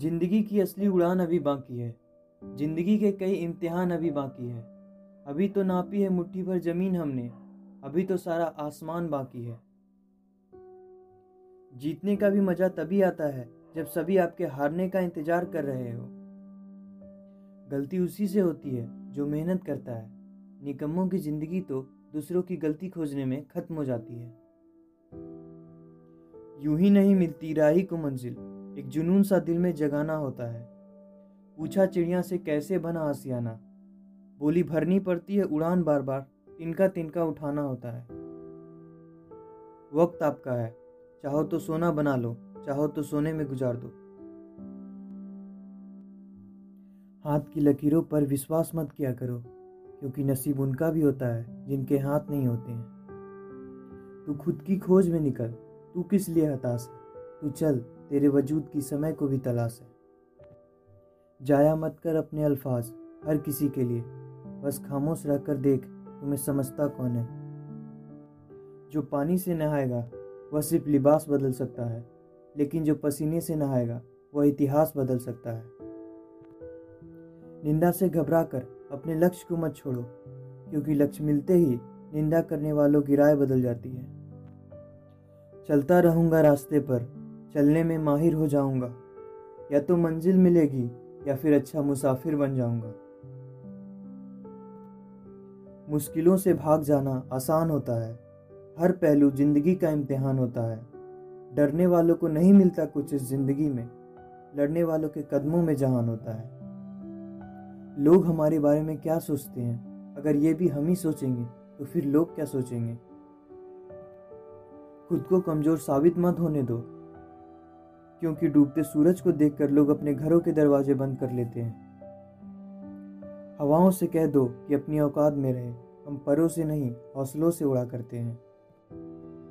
ज़िंदगी की असली उड़ान अभी बाकी है। ज़िंदगी के कई इम्तिहान अभी बाकी है। अभी तो नापी है मुट्ठी भर ज़मीन हमने। अभी तो सारा आसमान बाकी है। जीतने का भी मज़ा तभी आता है जब सभी आपके हारने का इंतज़ार कर रहे हो। गलती उसी से होती है जो मेहनत करता है। निकम्मों की ज़िंदगी तो दूसरों की गलती खोजने में खत्म हो जाती है। यूँ ही नहीं मिलती राही को मंजिल। एक जुनून सा दिल में जगाना होता है। पूछा चिड़िया से, कैसे बना आसियाना? बोली, भरनी पड़ती है उड़ान बार बार तिनका तिनका उठाना होता है। वक्त आपका है। चाहो तो सोना बना लो, चाहो तो सोने में गुजार दो। हाथ की लकीरों पर विश्वास मत किया करो, क्योंकि नसीब उनका भी होता है, जिनके हाथ नहीं होते हैं। तू खुद की खोज में निकल, तू किस लिए हताश है? तू चल तेरे वजूद की समय को भी तलाश है। जाया मत कर अपने अल्फाज, हर किसी के लिए। बस खामोश रह कर देख, तुम्हें समझता कौन है? जो पानी से नहाएगा, वह सिर्फ़ लिबास बदल सकता है, लेकिन जो पसीने से नहाएगा, वह इतिहास बदल सकता है। निंदा से घबरा कर अपने लक्ष्य को मत छोड़ो, क्योंकि लक्ष्य मिलते ही निंदा करने वालों की राय बदल जाती है। चलता रहूँगा रास्ते पर चलने में माहिर हो जाऊँगा। या तो मंजिल मिलेगी, या फिर अच्छा मुसाफिर बन जाऊँगा। मुश्किलों से भाग जाना आसान होता है। हर पहलू ज़िंदगी का इम्तिहान होता है। डरने वालों को नहीं मिलता कुछ इस ज़िंदगी में। लड़ने वालों के कदमों में जहान होता है। लोग हमारे बारे में क्या सोचते हैं? अगर ये भी हम ही सोचेंगे तो फिर लोग क्या सोचेंगे? खुद को कमज़ोर साबित मत होने दो। क्योंकि डूबते सूरज को देखकर लोग अपने घरों के दरवाजे बंद कर लेते हैं। हवाओं से कह दो कि अपनी औकात में रहे, हम परों से नहीं, हौसलों से उड़ा करते हैं।